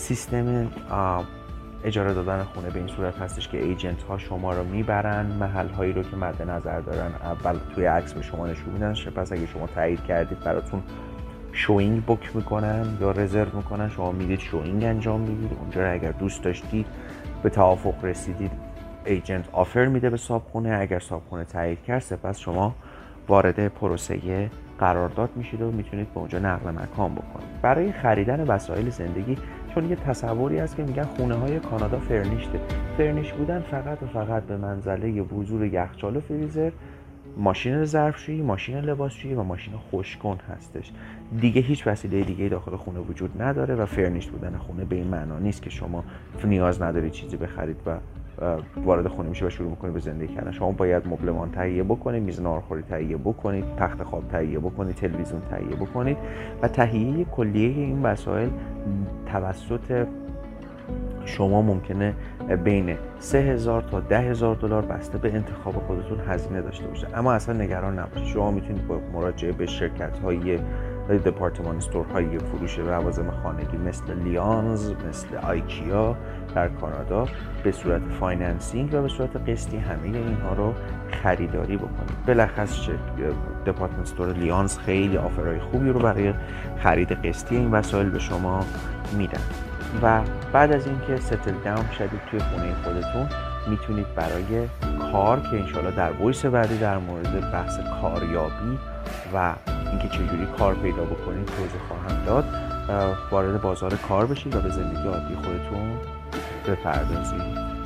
سیستم اجاره دادن خونه به این صورت هستش که ایجنت ها شما رو می‌برن محل هایی رو که مد نظر دارن اول توی عکس به شما نشون میدن پس اگه شما تایید کردید براتون شوینگ بک می‌کنن یا رزرو می‌کنن شما میرید شوینگ انجام می‌دید. اونجا رو اگر دوست داشتید به توافق رسیدید ایجنت آفر میده به صابخونه. اگر صابخونه تایید کرد سپس شما وارد پروسه قرارداد میشید و می‌تونید به اونجا نقل مکان بکنید. برای خریدن وسایل زندگی چون یه تصوری هست که میگن خونه های کانادا فرنیشته. فرنیش بودن فقط و فقط به منزله حضور یخچال و فریزر ماشین ظرفشویی ماشین لباسشویی و ماشین خوشکن هستش. دیگه هیچ وسیله دیگه داخل خونه وجود نداره و فرنیش بودن خونه به این معنا نیست که شما نیاز ندارید چیزی بخرید و وارد خونه میشه و شروع می‌کنید به زندگی کردن. شما باید مبلمان تهیه بکنید میز ناهارخوری تهیه بکنید تخت خواب تهیه بکنید تلویزیون تهیه بکنید و تهیه کلیه این وسایل توسط شما ممکنه بین 3000 تا 10000 دلار بسته به انتخاب خودتون هزینه داشته باشه. اما اصلا نگران نباشید. شما می‌تونید با مراجعه به شرکت های department store های فروش لوازم خانگی مثل Leon's مثل IKEA در کانادا به صورت financing و به صورت قسطی همه اینها رو خریداری بکنید. بالاخص دپارتمان استور لیانز خیلی آفرهای خوبی رو برای خرید قسطی این وسایل به شما میدن و بعد از اینکه ستل داون شدید توی خونه خودتون می‌تونید برای کار که انشالله در ویس بعدی در مورد بحث کاریابی و اینکه چجوری کار پیدا بکنید توضیح خواهم داد وارد بازار کار بشید و به زندگی عادی خودتون بپردازید.